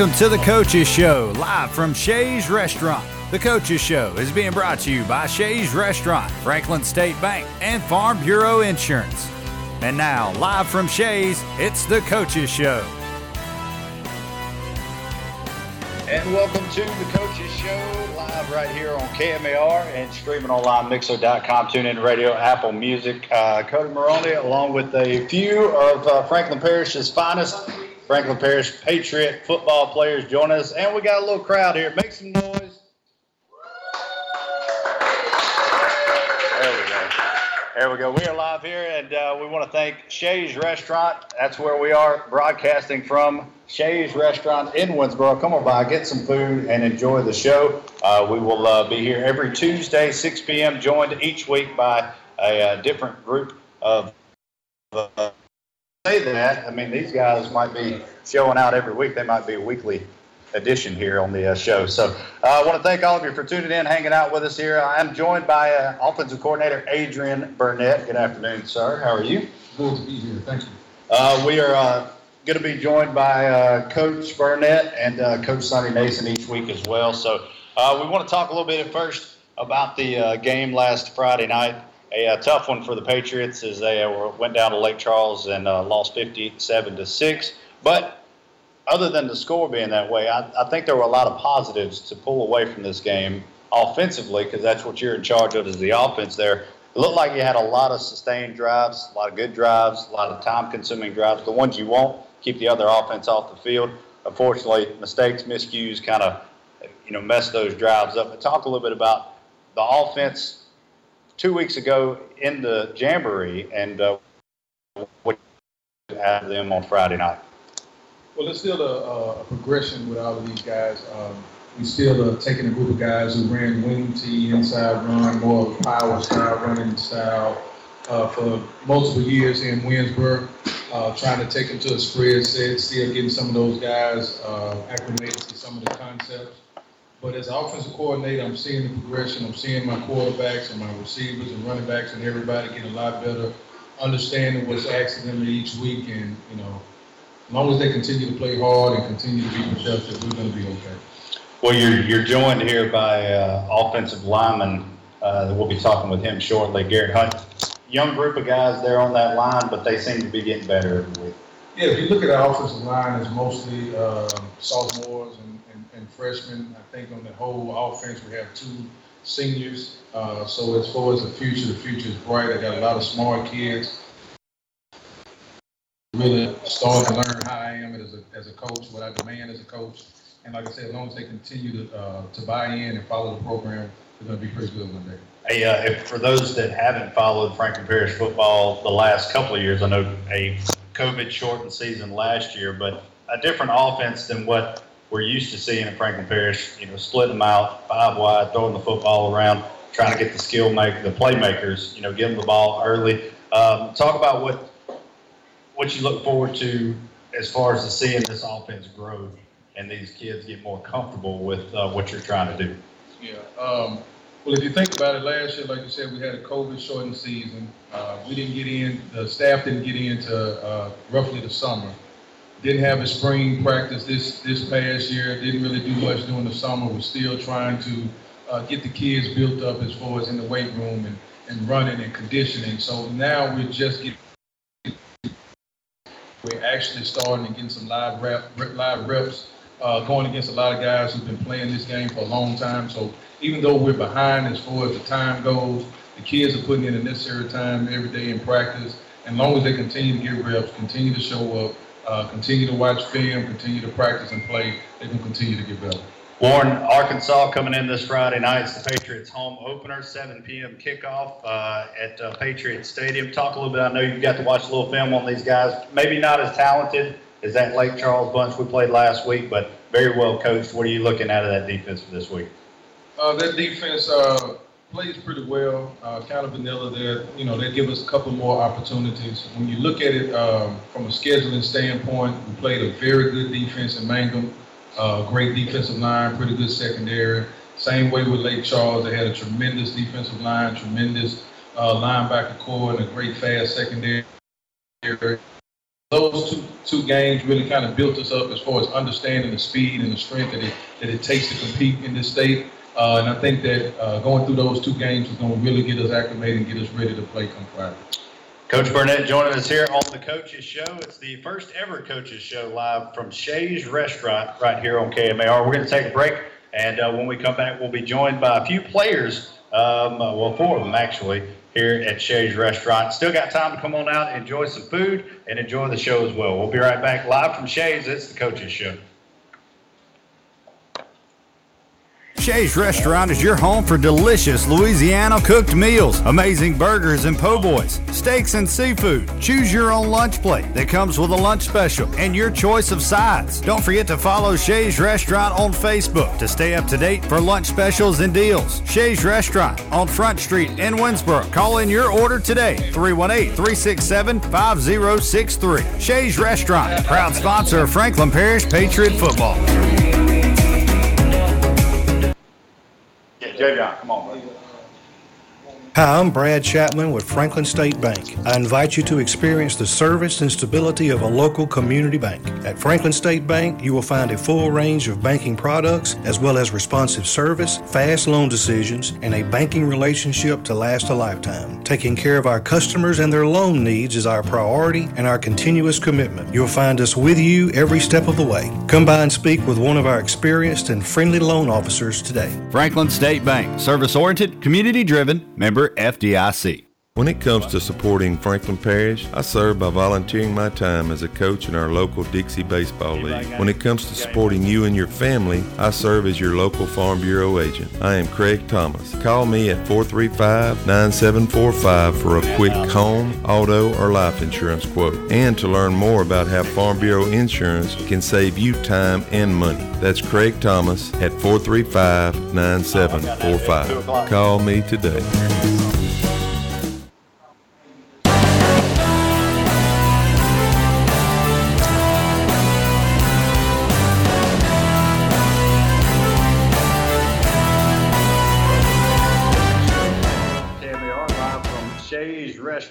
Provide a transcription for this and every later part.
Welcome to the Coaches Show, live from Shays Restaurant. The Coaches Show is being brought to you by Shays Restaurant, Franklin State Bank, and Farm Bureau Insurance. And now, live from Shays, it's the Coaches Show. And welcome to the Coaches Show, live right here on KMAR and streaming online, Mixlr.com, TuneIn Radio, Apple Music. Uh, Cody Maroney, along with a few of uh, Franklin Parish's finest Franklin Parish Patriot football players, join us. And we got a little crowd here. Make some noise. There we go. There we go. We are live here, and uh, we want to thank Shay's Restaurant. That's where we are broadcasting from. Shay's Restaurant in Winnsboro. Come on by, get some food, and enjoy the show. Uh, we will uh, be here every Tuesday, 6 p.m., joined each week by a, uh, different group of. Uh, say that, I mean, these guys might be showing out every week. They might be a weekly edition here on the uh, show. So uh, I want to thank all of you for tuning in, hanging out with us here. I'm joined by uh, offensive coordinator Adrian Burnette. Good afternoon, sir. How are you? Good to be here. Thank you. Uh, we are uh, going to be joined by uh, Coach Burnette and uh, Coach Sonny Nason each week as well. So uh, we want to talk a little bit at first about the uh, game last Friday night. A, uh, tough one for the Patriots as they uh, went down to Lake Charles and uh, lost 57 to six. But other than the score being that way, I, I think there were a lot of positives to pull away from this game offensively because that's what you're in charge of is the offense there. It looked like you had a lot of sustained drives, a lot of good drives, a lot of time-consuming drives. The ones you won't keep the other offense off the field. Unfortunately, mistakes, miscues, kind of you know mess those drives up. But talk a little bit about the offense two weeks ago in the Jamboree and uh, what have them on Friday night. Well, it's still a, a progression with all of these guys. Um, we still are taking a group of guys who ran wing T inside run, more power style running style uh, for multiple years in Winnsboro. Uh, trying to take them to a spread set, still getting some of those guys uh, acclimated to some of the concepts. But as offensive coordinator, I'm seeing the progression. I'm seeing my quarterbacks and my receivers and running backs and everybody get a lot better, understanding what's asking them each week. And, you know, as long as they continue to play hard and continue to be productive, we're going to be okay. Well, you're, you're joined here by uh, offensive lineman. Uh, we'll be talking with him shortly, Garrett Hunt. Young group of guys there on that line, but they seem to be getting better every week. Yeah, if you look at our offensive line, it's mostly uh, sophomores freshmen. I think on the whole offense, we have two seniors. Uh, so as far as the future, the future is bright. I got a lot of smart kids. Really starting to learn how I am as a, as a coach, what I demand as a coach. And like I said, as long as they continue to, uh, to buy in and follow the program, they're going to be pretty good one day. Hey, uh, if, for those that haven't followed Franklin Parish football the last couple of years, I know a COVID shortened season last year, but a different offense than what we're used to seeing in Franklin Parish, you know, splitting them out five wide, throwing the football around, trying to get the skill make the playmakers, you know, give them the ball early. Um, talk about what what you look forward to as far as to seeing this offense grow and these kids get more comfortable with uh, what you're trying to do. Yeah. Um, well, if you think about it, last year, like you said, we had a COVID shortened season. Uh, we didn't get in, the staff didn't get into uh, roughly the summer. Didn't have a spring practice this this past year. Didn't really do much during the summer. We're still trying to uh, get the kids built up as far as in the weight room and, and running and conditioning. So now we're just getting we're actually starting and getting some live rep, live reps, uh, going against a lot of guys who've been playing this game for a long time. So even though we're behind as far as the time goes, the kids are putting in the necessary time every day in practice. And long as they continue to get reps, continue to show up, uh, continue to watch film, continue to practice and play, they can continue to get better. Warren, Arkansas coming in this Friday night. It's the Patriots home opener, 7 p.m. kickoff uh, at uh, Patriot Stadium. Talk a little bit. I know you've got to watch a little film on these guys. Maybe not as talented as that Lake Charles bunch we played last week, but very well coached. What are you looking at of that defense for this week? Uh, that defense, uh, plays pretty well, uh, kind of vanilla there. You know, they give us a couple more opportunities. When you look at it um, from a scheduling standpoint, we played a very good defense in Mangham, uh, great defensive line, pretty good secondary. Same way with Lake Charles, they had a tremendous defensive line, tremendous uh, linebacker core, and a great fast secondary. those two two games really kind of built us up as far as understanding the speed and the strength that it that it takes to compete in this state. Uh, and I think that uh, going through those two games is going to really get us acclimated and get us ready to play come Friday. Coach Burnette joining us here on the Coaches Show. It's the first ever Coaches Show live from Shay's Restaurant right here on KMAR. We're going to take a break, and uh, when we come back, we'll be joined by a few players, um, well, four of them actually, here at Shay's Restaurant. Still got time to come on out, enjoy some food, and enjoy the show as well. We'll be right back live from Shay's. It's the Coaches Show. Shay's Restaurant is your home for delicious Louisiana cooked meals, amazing burgers and po' boys, steaks and seafood. Choose your own lunch plate that comes with a lunch special and your choice of sides. Don't forget to follow Shay's Restaurant on Facebook to stay up to date for lunch specials and deals. Shay's Restaurant on Front Street in Winnsboro. Call in your order today, 318 367 5063. Shay's Restaurant, proud sponsor of Franklin Parish Patriot Football. Yeah, come on, buddy. Hi, I'm Brad Chapman with Franklin State Bank. I invite you to experience the service and stability of a local community bank. At Franklin State Bank, you will find a full range of banking products as well as responsive service, fast loan decisions, and a banking relationship to last a lifetime. Taking care of our customers and their loan needs is our priority and our continuous commitment. You'll find us with you every step of the way. Come by and speak with one of our experienced and friendly loan officers today. Franklin State Bank, service oriented, community driven, member FDIC. When it comes to supporting Franklin Parish, I serve by volunteering my time as a coach in our local Dixie Baseball League. When it comes to supporting you and your family, I serve as your local Farm Bureau agent. I am Craig Thomas. Call me at 435 9745 for a quick home, auto, or life insurance quote, and to learn more about how Farm Bureau insurance can save you time and money. That's Craig Thomas at 435 9745. Call me today.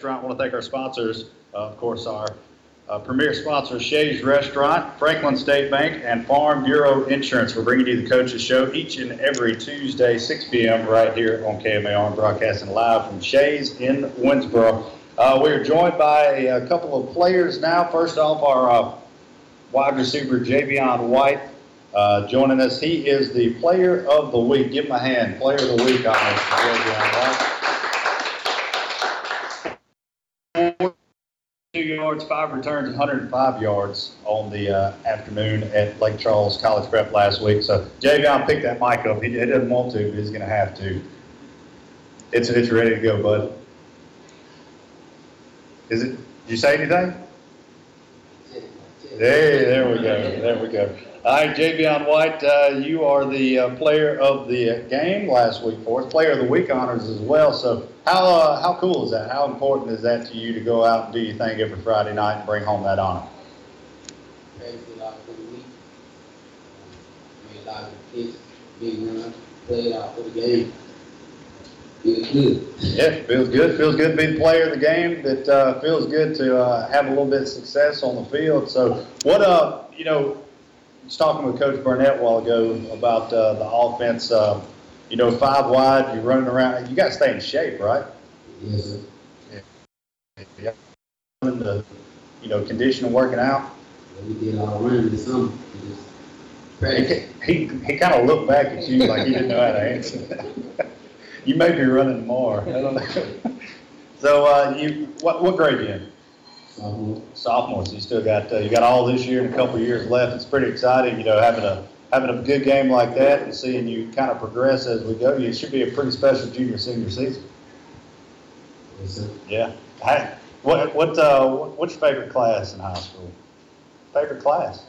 Restaurant. I want to thank our sponsors, uh, of course, our uh, premier sponsor, Shay's Restaurant, Franklin State Bank, and Farm Bureau Insurance. We're bringing you the Coaches Show each and every Tuesday, 6 p.m. right here on KMAR, broadcasting live from Shay's in Winnsboro. Uh, we are joined by a, couple of players now. First off, our uh, wide receiver, Javion White, uh, joining us. He is the player of the week. Give him a hand. Player of the week honors yards, five returns, 105 yards on the uh, afternoon at Lake Charles College Prep last week. So Javion picked that mic up. He, he doesn't want to, but he's going to have to. It's it's ready to go, bud. Is it? Did you say anything? Hey, there we go. There we go. All right, Javion White, uh, you are the uh, player of the game last week for us, player of the week honors as well. So, how uh, how cool is that? How important is that to you to go out and do your thing every Friday night and bring home that honor? practice a lot for the week. Made a lot of kids, big run, played out for the game. Feels good. Yeah, feels good. Feels good to be the player of the game. That uh, feels good to uh, have a little bit of success on the field. So, what uh, you know, I was talking with Coach Burnette a while ago about uh, the offense. Uh, you know, five wide, you're running around. You got to stay in shape, right? Yes, sir. Yeah. The, you know, condition of working out. We did all running this summer. He, he, he kind of looked back at you like he didn't know how to answer that. you may be running more. I don't know. So, uh, you what what grade are you in? Sophomore. sophomore, so you still got, uh, you got all this year and a couple years left. It's pretty exciting, you know, having a, having a good game like that and seeing you kind of progress as we go. It should be a pretty special junior, senior season. Yeah. Hey, what, what, uh, what's your favorite class in high school? Favorite class?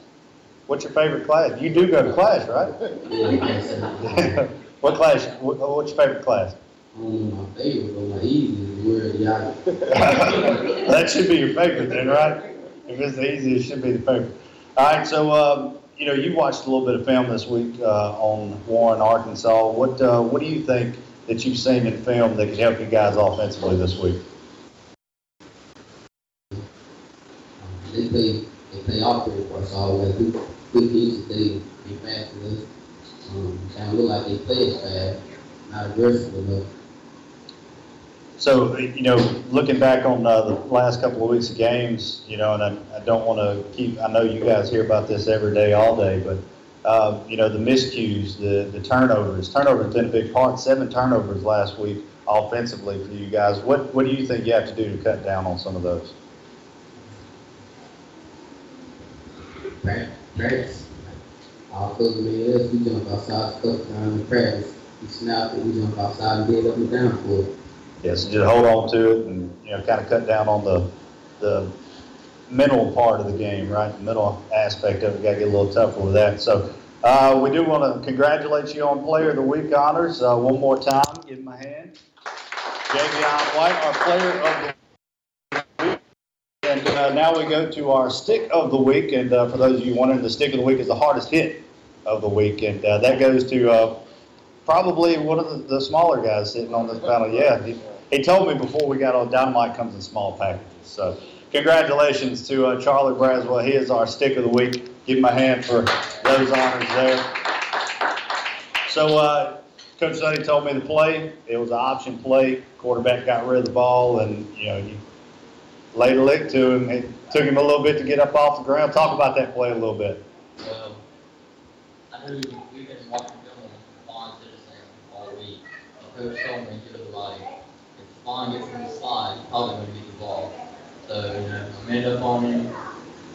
What's your favorite class? You do go to class, right? Yeah. What class, what, what's your favorite class? I my favorite, but my where y'all. that should be your favorite then, right? If it's the easiest, it should be the favorite. All right, so um, you know you watched a little bit of film this week uh, on Warren, Arkansas. What uh, what do you think that you've seen in film that could help you guys offensively this week? They play, they play off pretty for us all the way through. Good defense, they, they fast with us. Um, kind of look like they play as fast, not aggressive enough. So, you know, looking back on uh, the last couple of weeks of games, you know, and I, I don't want to keep, I know you guys hear about this every day, all day, but, uh, you know, the miscues, the, the turnovers, turnovers been a big part, seven turnovers last week offensively for you guys. What, what do you think you have to do to cut down on some of those? Practice. All coach made we jump outside a couple times in practice. We snap it, we jump outside and get up and down for it. Yes, just hold on to it and, you know, kind of cut down on the, the mental part of the game, right? The mental aspect of it, got to get a little tougher with that. So, uh, we do want to congratulate you on Player of the Week honors. Uh, one more time, give him hand. Javion White, our Player of the Week. And uh, now we go to our Stick of the Week. And uh, for those of you wondering, the Stick of the Week is the hardest hit of the week. And uh, that goes to uh, probably one of the, the smaller guys sitting on this panel. Yeah, he, he told me before we got on, Dynamite comes in small packages. So congratulations to uh, Charlie Braswell. He is our Stick of the Week. Give him a hand for those honors there. So uh, Coach Sonny told me to play. It was an option play. Quarterback got rid of the ball, and you know you laid a lick to him. It took him a little bit to get up off the ground. Talk about that play a little bit. Well, I knew we've been watching film on Vaughn Citizen all week. And Coach told me he was like, if Vaughn gets in the slide, he's probably gonna get the ball. So, you know, I made up on him.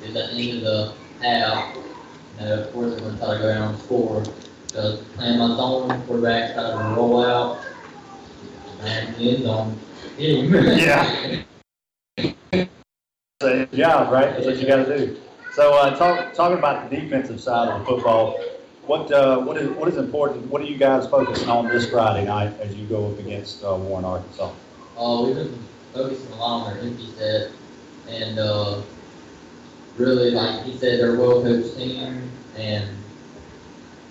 It at the end of the half. You know, of course, I'm gonna try to go down and score. So, playing my zone, quarterback tried to roll out. And end zone. Hit him. Yeah. That's job, right? That's what you got to do. So, uh, talk, talking about the defensive side of the football, what uh, what is what is important? What are you guys focusing on this Friday night as you go up against uh, Warren, Arkansas? Uh, we've been focusing a lot on our empty set, and uh, really, like he said, they're a well-coached team, and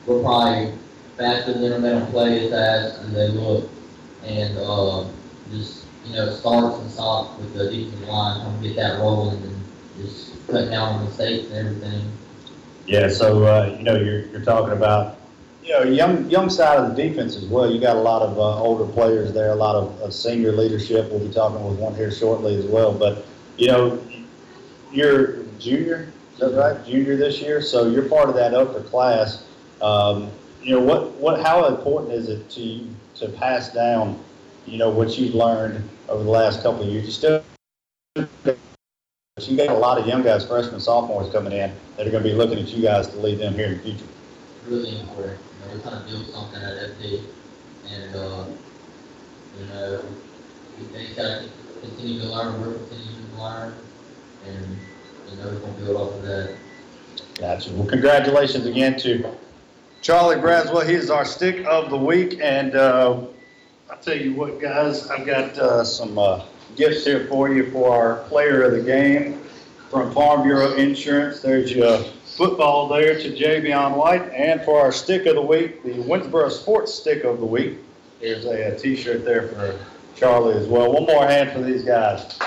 we're probably faster than them. They don't play as fast as they look, and uh, just you know, starts and stops with the defensive line, to get that rolling, and just cutting down on mistakes and everything. Yeah, so uh, you know you're you're talking about you know young young side of the defense as well. You got a lot of uh, older players there, a lot of, of senior leadership. We'll be talking with one here shortly as well. But you know, you're junior, is that right? Junior this year, so you're part of that upper class. Um, you know what what how important is it to to pass down you know what you've learned over the last couple of years? You still but you got a lot of young guys, freshmen, sophomores coming in that are going to be looking at you guys to lead them here in the future. Really important. You know, we're trying to build something at FD, and uh, you know, we they gotta continue to learn. We're continuing to learn, and you know, we're gonna build off of that. Gotcha. Well, congratulations again to Charlie Braswell. He is our stick of the week, and uh, I'll tell you what, guys, I've got uh, some uh, gifts here for you for our player of the game from Farm Bureau Insurance. There's your football there to Javion White, and for our stick of the week, the Winnsboro Sports Stick of the Week. There's a, a T-shirt there for Charlie as well. One more hand for these guys.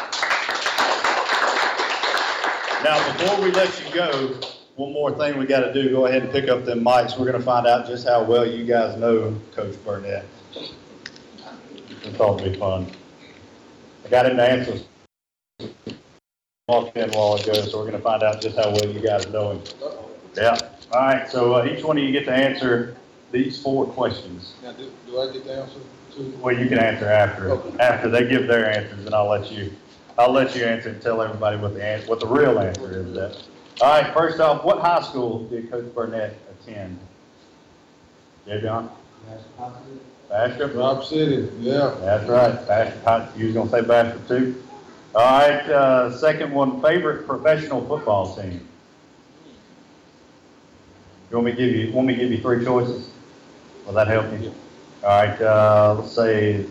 Now, before we let you go, one more thing we got to do. Go ahead and pick up them mics. We're going to find out just how well you guys know Coach Burnette. I thought it'd be fun. I got him the answers. Walked in a while ago, so we're going to find out just how well you guys know him. Yeah. All right. So uh, each one of you get to answer these four questions. Now, do, do I get to answer to? Well, you can answer after Okay. after they give their answers, and I'll let you I'll let you answer and tell everybody what the answer, what the real answer is. That. All right. First off, what high school did Coach Burnette attend? Yeah, John. Bastrop. Rob City, yeah. That's right. Bastrop. You was gonna say Bastrop too. All right. Uh, second one, favorite professional football team. You want me to give you want me to give you three choices? Will that help you? All right. Uh, let's say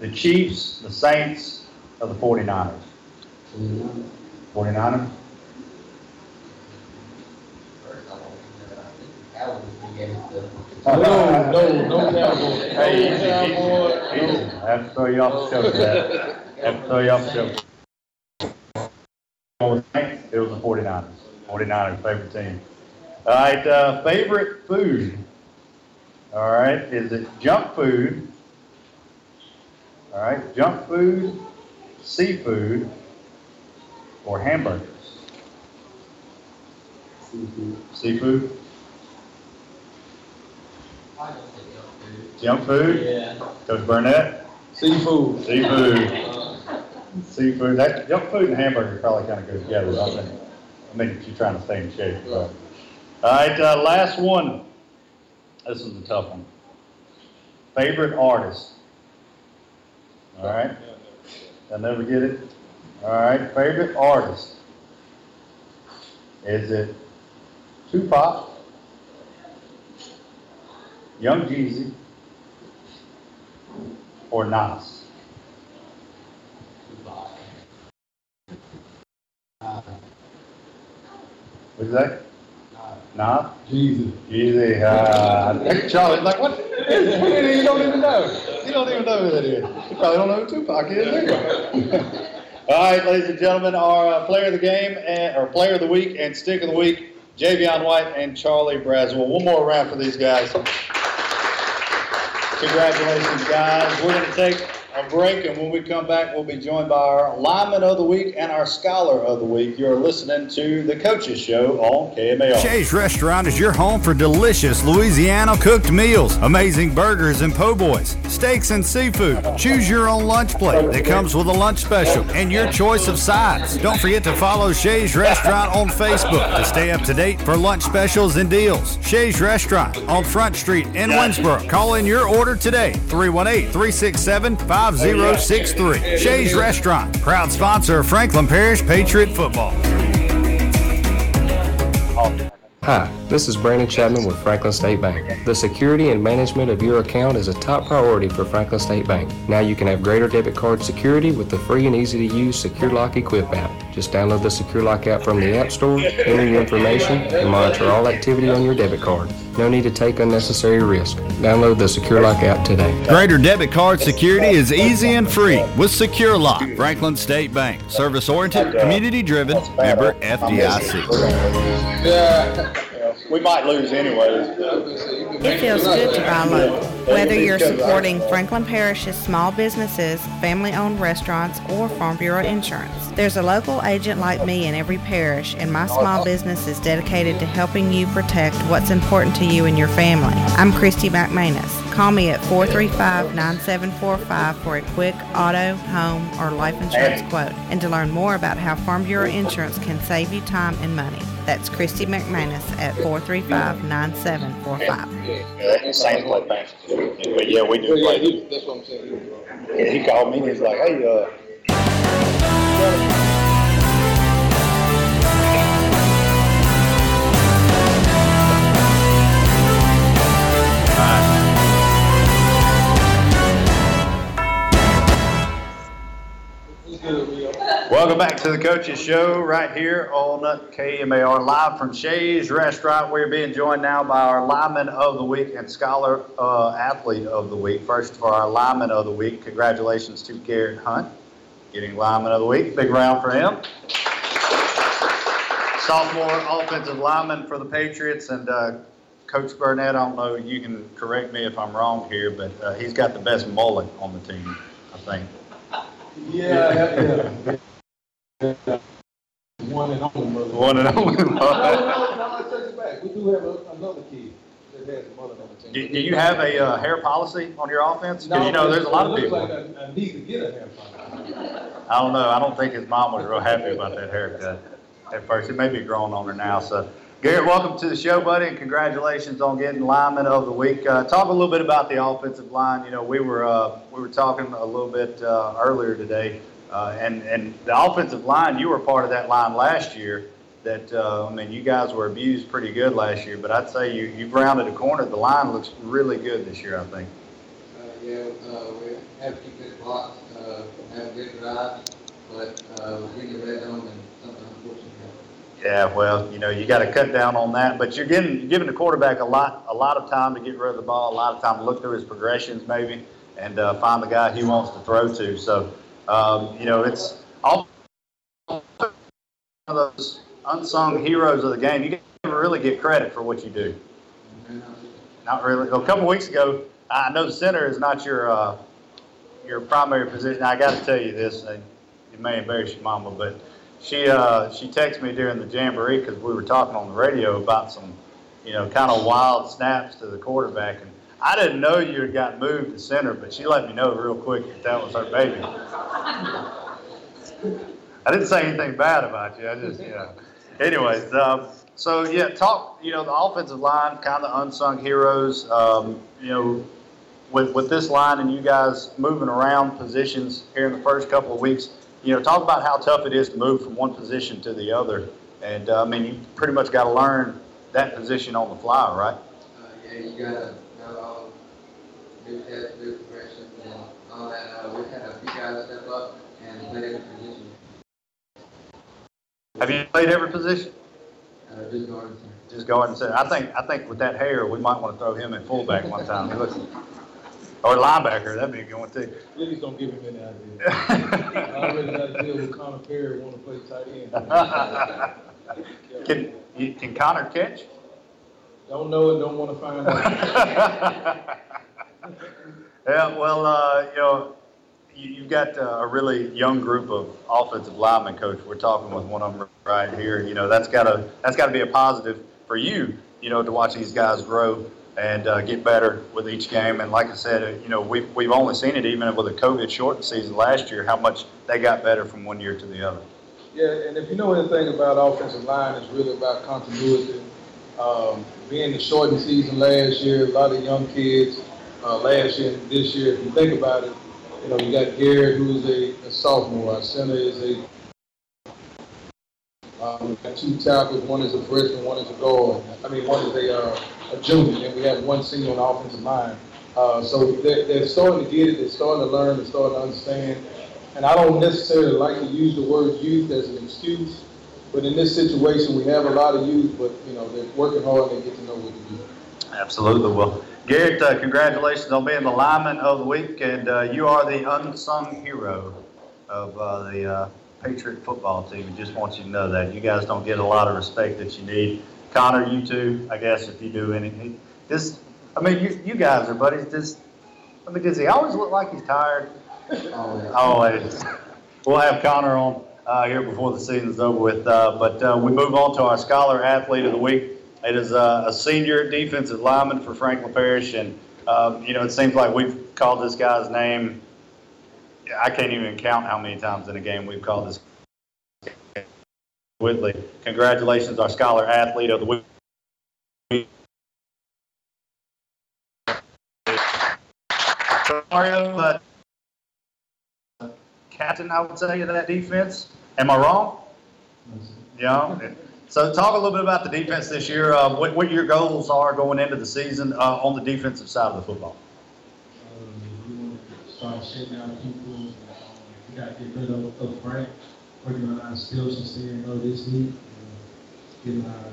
the Chiefs, the Saints, or the 49ers. 49ers. First, I want to know, I think Cowboys we gave it to. No, no, no Cowboy. Hey, No Cowboy, to throw you off show. with it was the 49ers. 49ers favorite team. All right, uh, favorite food. All right, is it junk food? All right, junk food, seafood, or hamburgers? Seafood. Seafood, junk food. junk food. Yeah. Coach Burnette, Seafood. seafood. Uh, Seafood, that, junk food and hamburger probably kind of go together, I think. I mean, if you're trying to stay in shape. but- All right, uh, last one. This is a tough one. Favorite artist? All right, I'll never get it. All right, favorite artist? Is it Tupac? Young Jeezy? Or Nas? Tupac. Nah, What's that? nah. Nas? Jeezy. Easy. Uh, Charlie's like, what? you don't even know. You don't even know who that is. You probably don't know who Tupac is either. All right, ladies and gentlemen, our uh, player of the game, and, or player of the week and stick of the week, Javion White and Charlie Braswell. One more round for these guys. Congratulations, guys. We're going to take break, and when we come back, we'll be joined by our lineman of the week and our scholar of the week. You're listening to the Coaches Show on KMAR. Shays Restaurant is your home for delicious Louisiana cooked meals, amazing burgers and po' boys, steaks and seafood. Choose your own lunch plate that comes with a lunch special and your choice of sides. Don't forget to follow Shays Restaurant on Facebook to stay up to date for lunch specials and deals. Shays Restaurant on Front Street in Winnsboro. Call in your order today 318 367 5063. Shays Restaurant, proud sponsor of Franklin Parish Patriot Football. Hi, this is Brandon Chapman with Franklin State Bank. The security and management of your account is a top priority for Franklin State Bank. Now you can have greater debit card security with the free and easy to use Secure Lock Equip app. Just download the Secure Lock app from the App Store, enter your information, and monitor all activity on your debit card. No need to take unnecessary risk. Download the Secure Lock app today. Greater debit card security is easy and free with Secure Lock. Franklin State Bank. Service oriented, community driven, member FDIC. Yeah. We might lose anyways. It feels good to buy local. Whether you're supporting Franklin Parish's small businesses, family-owned restaurants, or Farm Bureau Insurance, there's a local agent like me in every parish, and my small business is dedicated to helping you protect what's important to you and your family. I'm Christy McManus. Call me at 435-9745 for a quick auto, home, or life insurance quote, and to learn more about how Farm Bureau Insurance can save you time and money. That's Christy McManus at 435-9745. Yeah, Saints play Panthers. But yeah, we do Yeah, play. That's what I'm saying. He called me and he's like, hey, uh. Welcome back to the Coaches Show right here on KMAR, live from Shays Restaurant. We're being joined now by our Lineman of the Week and Scholar uh, Athlete of the Week. First, for our Lineman of the Week, congratulations to Garrett Hunt, getting Lineman of the Week. Big round for him. Sophomore offensive lineman for the Patriots, and uh, Coach Burnette, I don't know, you can correct me if I'm wrong here, but uh, he's got the best mullet on the team, I think. Yeah, yeah, yeah. One and only, brother. One and only No, no, no, I take it back. We do have a- another kid that has a mother Do do you have a uh, hair policy on your offense? Because you know, there's a lot of people. like I, I need to get a hair follicle. I don't know. I don't think his mom was real happy about that haircut at first. It may be growing on her now. So, Garrett, welcome to the show, buddy, and congratulations on getting lineman of the week. Uh, talk a little bit about the offensive line. You know, we were uh, we were talking a little bit uh, earlier today, uh, and and the offensive line. You were part of that line last year. That uh, I mean, you guys were abused pretty good last year, but I'd say you you've rounded a corner. The line looks really good this year. I think. Uh, yeah, uh, we have to keep this block, uh, have a good drive, but, uh, getting the red zone and happened. Yeah, well, you know, you got to cut down on that, but you're getting you're giving the quarterback a lot a lot of time to get rid of the ball, a lot of time to look through his progressions maybe, and uh, find the guy he wants to throw to. So, um, you know, it's all of those unsung heroes of the game. You never really get credit for what you do. Not really. A couple weeks ago, I know center is not your uh, your primary position. I got to tell you this. It may embarrass your mama, but she uh, she texted me during the jamboree because we were talking on the radio about some, you know, kind of wild snaps to the quarterback, and I didn't know you had got moved to center, but she let me know real quick that that was her baby. I didn't say anything bad about you. I just, you know. Anyways, um, so yeah, talk. You know, the offensive line, kind of unsung heroes. Um, you know, with with this line and you guys moving around positions here in the first couple of weeks. You know, talk about how tough it is to move from one position to the other. And uh, I mean, you pretty much got to learn that position on the fly, right? Uh, yeah, you know all new steps, new progressions, and all that. Uh, we've had a few guys step up and play every position. Have you played every position? Uh, just guard and center. Just go ahead and say. I think I think with that hair, we might want to throw him in fullback one time. He looks, or linebacker. That'd be a good one too. Please don't give him any ideas. I already got to deal with Connor Perry, want to play tight end. can you- can Connor catch? Don't know it, don't want to find out. yeah, well, uh, you know, you, you've got uh, a really young group of offensive linemen, coach. We're talking with one of them right here. You know, that's gotta that's gotta be a positive for you. You know, to watch these guys grow and uh, get better with each game. And like I said, uh, you know, we've we've only seen it even with a COVID shortened season last year, how much they got better from one year to the other. Yeah, and if you know anything about offensive line, it's really about continuity. Um, being the shortened season last year, a lot of young kids uh, last year and this year. If you think about it, you know, you got Garrett, who's a, a sophomore. Our center is a um, we've got two tackles. One is a freshman, one is a guard. I mean, one is a, uh, a junior, and we have one senior on the offensive line. Uh, so they're, they're starting to get it. They're starting to learn. They're starting to understand. And I don't necessarily like to use the word youth as an excuse, but in this situation, we have a lot of youth, but you know they're working hard and they get to know what to do. Absolutely. Well, Garrett, uh, congratulations on being the lineman of the week, and uh, you are the unsung hero of uh, the uh, Patriot football team. I just want you to know that you guys don't get a lot of respect that you need. Connor, you too. I guess if you do anything, this. I mean, you you guys are buddies. Just. I mean, does he always look like he's tired? Always. Always. We'll have Connor on uh, here before the season's over with. Uh, but uh, we move on to our Scholar Athlete of the Week. It is uh, a senior defensive lineman for Franklin Parish, and um, you know it seems like we've called this guy's name. I can't even count how many times in a game we've called this. Whitley, congratulations, our Scholar Athlete of the Week. Mario, uh, captain, I would say, of that defense. Am I wrong? Yeah. So talk a little bit about the defense this year. Uh, what, what your goals are going into the season uh, on the defensive side of the football. Um, we want to start shutting down people. We got to get rid of, of Frank, working on our skills and staying low this week. Getting our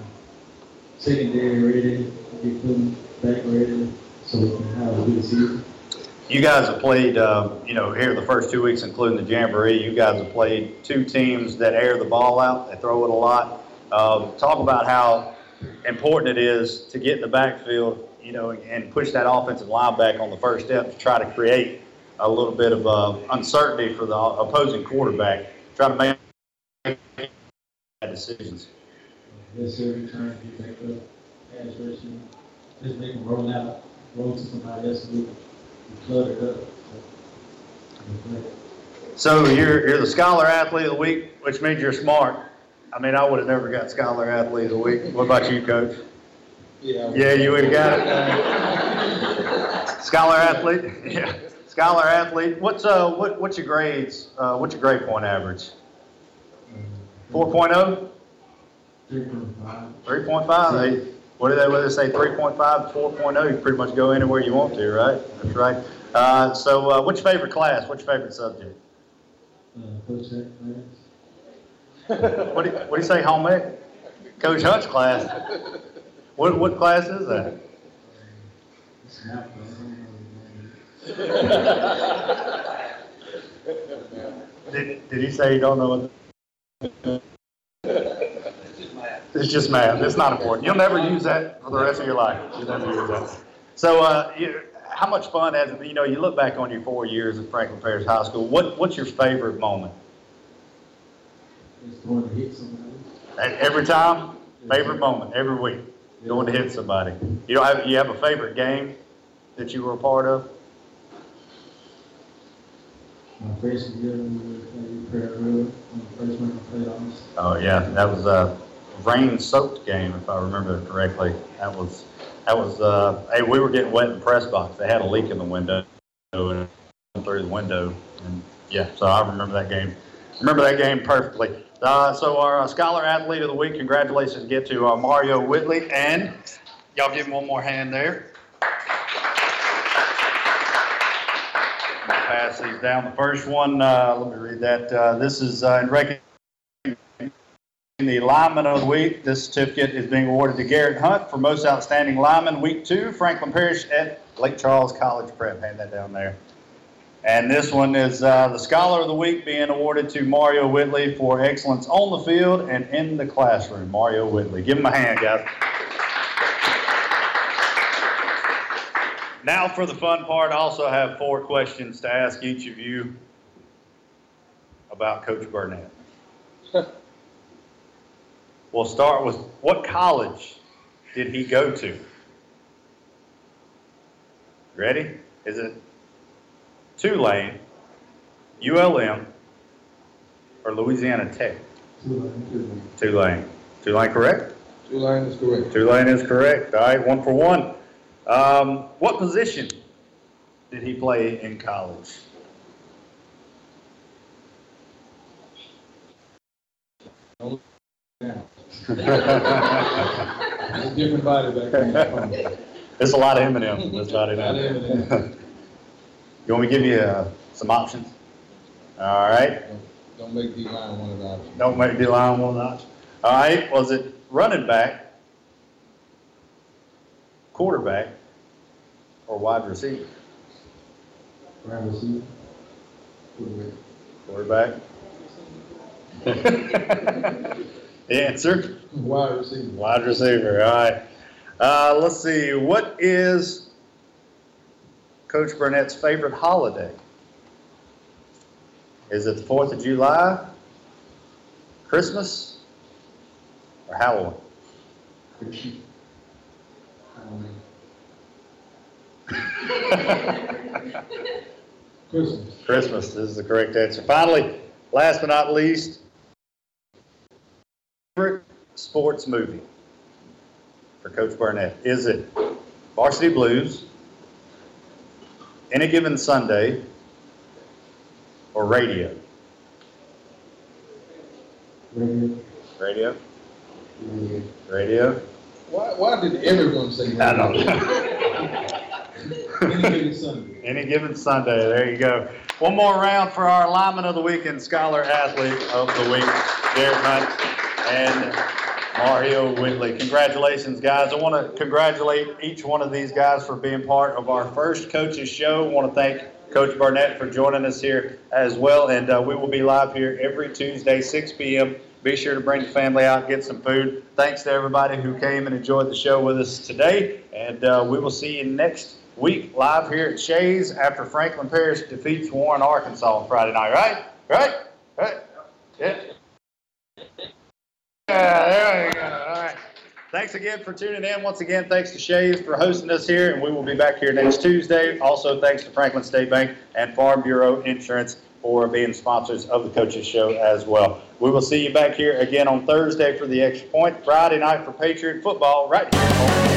secondary ready, get them back ready so we can have a good season. You guys have played, uh, you know, here the first two weeks, including the Jamboree, you guys have played two teams that air the ball out. They throw it a lot. Um, talk about how important it is to get in the backfield, you know, and push that offensive line back on the first step to try to create a little bit of uh, uncertainty for the opposing quarterback, try to make bad decisions. Yes, sir, we trying to get back up, pass rushing, just make them roll out, roll to somebody else, we, we clutter it up. So you're, you're the Scholar Athlete of the Week, which means you're smart. I mean, I would have never got Scholar Athlete of the Week. What about you, Coach? Yeah. Yeah, you would have got it. Scholar Athlete? Yeah. Scholar Athlete. What's, uh, what, what's your grades, uh, what's your grade point average? 4.0? Three point five. 3.5? They, what do they, what do they say, 3.5 to 4.0? You pretty much go anywhere you want to, right? That's right. Uh, so, uh, what's your favorite class? What's your favorite subject? Uh, coach that class. What do you, what do you say, home ec? Coach Hunt's class. What, what class is that? It's. Did, did he say he don't know what? It's just math. It's not important. You'll never use that for the rest of your life. You'll never use that. So, uh, you, how much fun has it been? You know, you look back on your four years at Franklin Parish High School. What, what's your favorite moment? Just going to hit somebody. Every time, favorite moment, every week, going to hit somebody. You don't have, you have a favorite game that you were a part of? My freshman year, we played Prayer River, on the first round of playoffs. Oh, yeah, that was a rain-soaked game, if I remember correctly. That was, that was, uh, hey, we were getting wet in the press box. They had a leak in the window, and it went through the window. And, yeah, so I remember that game. Remember that game perfectly. Uh, so our uh, Scholar Athlete of the Week, congratulations get to uh, Mario Whitley. And y'all give him one more hand there. Pass these down. The first one, uh, let me read that. Uh, this is uh, in recognition the lineman of the week. This certificate is being awarded to Garrett Hunt for most outstanding lineman, week two, Franklin Parish at Lake Charles College Prep. Hand that down there. And this one is uh, the Scholar of the Week being awarded to Mario Whitley for excellence on the field and in the classroom. Mario Whitley. Give him a hand, guys. Now for the fun part, I also have four questions to ask each of you about Coach Burnette. We'll start with what college did he go to? Ready? Is it Tulane, ULM, or Louisiana Tech? Tulane, Tulane. Tulane. Correct? Tulane is correct. Tulane is correct. All right, one for one. Um, what position did he play in college? It's a different body back then. There's a lot of in this body. Lot of M&Ms. You want me to give you uh, some options? All right. Don't make D line one of the options. Don't make D line one notch. All right. Was it running back, quarterback, or wide receiver? Wide receiver. Quarterback. Answer. Wide receiver. Wide receiver. All right. Uh, let's see. What is Coach Burnette's favorite holiday? Is it the Fourth of July, Christmas, or Halloween? Christmas. Christmas is the correct answer. Finally, last but not least, favorite sports movie for Coach Burnette. Is it Varsity Blues, Any Given Sunday, or Radio? Radio. Radio? Radio. Radio? Why, why did everyone say that? I don't know. Any given Sunday. Any given Sunday. There you go. One more round for our lineman of the week and scholar athlete of the week, Garrett Hunt and Mario Whitley. Congratulations, guys. I want to congratulate each one of these guys for being part of our first coaches show. I want to thank Coach Barnett for joining us here as well. And uh, we will be live here every Tuesday, 6 p.m. Be sure to bring the family out, get some food. Thanks to everybody who came and enjoyed the show with us today. And uh, we will see you next week live here at Shays after Franklin Parish defeats Warren, Arkansas on Friday night. Right? Right? Right? Yeah. Yeah, there we go. All right. Thanks again for tuning in. Once again, thanks to Shays for hosting us here, and we will be back here next Tuesday. Also, thanks to Franklin State Bank and Farm Bureau Insurance for being sponsors of the Coaches Show as well. We will see you back here again on Thursday for the Extra Point, Friday night for Patriot football right here